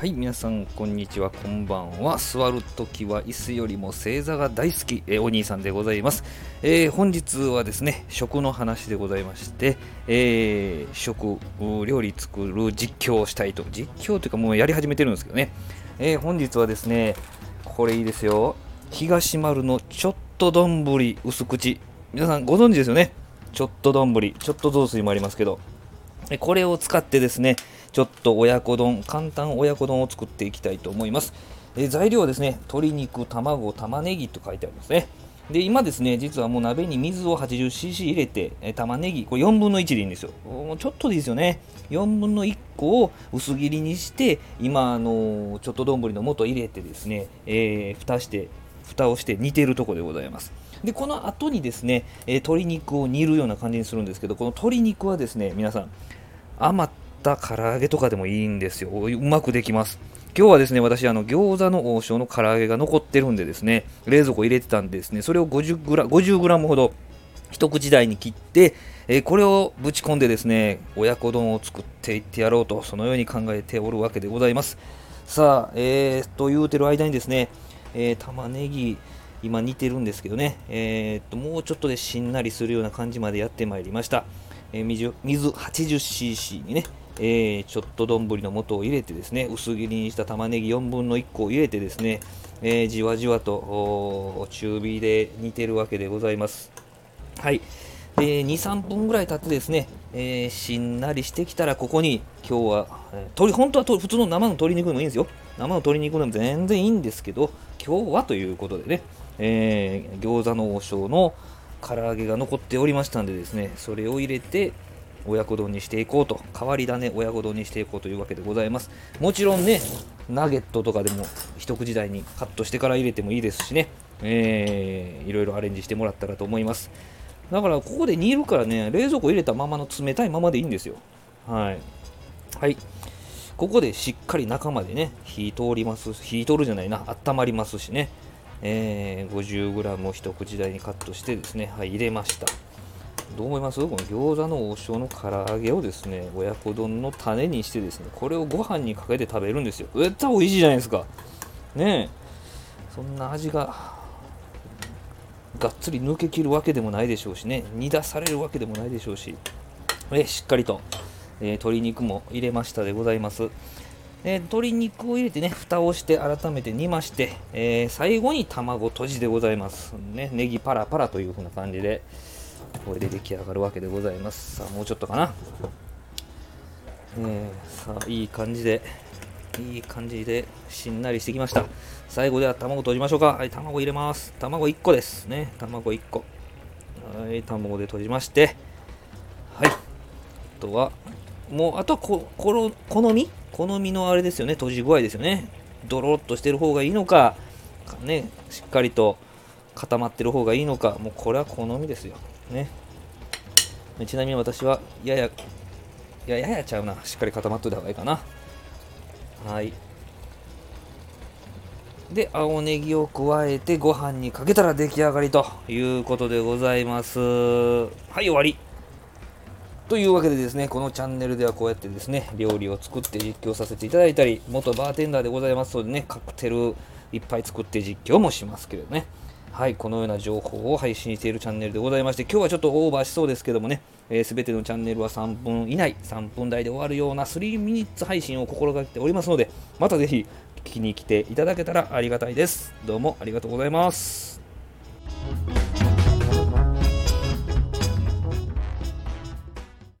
はい、皆さん、こんにちは、こんばんは。座るときは椅子よりも正座が大好き、えお兄さんでございます。えー本日はですね、食の話でございまして、えー食、料理作る実況をしたいと。実況というか、もうやり始めてるんですけどね。えー本日はですね、これいいですよ。東丸のちょっと丼薄口。皆さんご存知ですよね？ちょっと丼、ちょっと雑炊もありますけど。これを使ってですね、ちょっと親子丼、簡単親子丼を作っていきたいと思います。え材料はですね、鶏肉、卵、玉ねぎと書いてありますね。で、今ですね、実はもう鍋に水を 80cc 入れて、え玉ねぎ、これ4分の1でいいんですよ。もうちょっとでいいですよね。4分の1個を薄切りにして、今、あのちょっと丼の素入れてですね、えー蓋して、蓋をして煮てるとこでございます。で、この後にですね、え鶏肉を煮るような感じにするんですけど、この鶏肉はですね、皆さん、余った唐揚げとかでもいいんですよ。うまくできます。今日はですね、私、あの餃子の王将の唐揚げが残ってるんでですね、冷蔵庫入れてたんですね、それを 50g, 50g ほど一口大に切って、えーこれをぶち込んでですね、親子丼を作っていってやろうと、そのように考えておるわけでございます。さあ、えー、と言うてる間にですね、えー玉ねぎ、今煮てるんですけどね、えーっともうちょっとでしんなりするような感じまでやってまいりました。えー水水 80cc にね、えーちょっと丼の素を入れてですね、薄切りにした玉ねぎ4分の1個を入れてですね、えーじわじわと中火で煮てるわけでございます。はい。で、2、3分ぐらい経ってですね、えーしんなりしてきたら、ここに今日は、えー鶏、本当は普通の生の鶏肉でもいいんですよ。生の鶏肉でも全然いいんですけど、今日はということでね、えー餃子の王将の唐揚げが残っておりましたんでですね、それを入れて、親子丼にしていこうと、変わり種親子丼にしていこうというわけでございます。もちろんね、ナゲットとかでも一口大にカットしてから入れてもいいですしね、えーいろいろアレンジしてもらったらと思います。だからここで煮るからね、冷蔵庫入れたままの冷たいままでいいんですよ。はい。はい。ここでしっかり中までね、火通ります。火通るじゃないな、温まりますしね。えー、50g を一口大にカットしてですね、はい、入れました。どう思います？この餃子の王将の唐揚げをですね、親子丼の種にしてですね、これをご飯にかけて食べるんですよ。絶対美味しいじゃないですか。ねえ。そんな味ががっつり抜けきるわけでもないでしょうしね、煮出されるわけでもないでしょうし、えしっかりと、えー鶏肉も入れましたでございます。えー鶏肉を入れてね、蓋をして改めて煮まして、えー最後に卵とじでございます。ね、ネギパラパラという風な感じで、これで出来上がるわけでございます。さあ、もうちょっとかな。えーさあ、いい感じで、いい感じでしんなりしてきました。最後では卵とじましょうか。はい、卵入れます。卵1個ですね。卵1個。はい、卵で閉じまして、はい。あとは、もう、あとはこ、この、好み好みのあれですよね。閉じ具合ですよね。ドロッとしてる方がいいのか、ね、しっかりと固まってる方がいいのか、もうこれは好みですよ。ね。ちなみに私は、やや、いや、ややちゃうな。しっかり固まっといた方がいいかな。はい。で、青ネギを加えてご飯にかけたら出来上がりということでございます。はい、終わり。というわけでですね、このチャンネルではこうやってですね、料理を作って実況させていただいたり、元バーテンダーでございますのでね、カクテルいっぱい作って実況もしますけれどね。はい、このような情報を配信しているチャンネルでございまして、今日はちょっとオーバーしそうですけどもね、す、えー、べ、てのチャンネルは3分以内、3分台で終わるような3ミニッツ配信を心がけておりますので、またぜひ聞きに来ていただけたらありがたいです。どうもありがとうございます。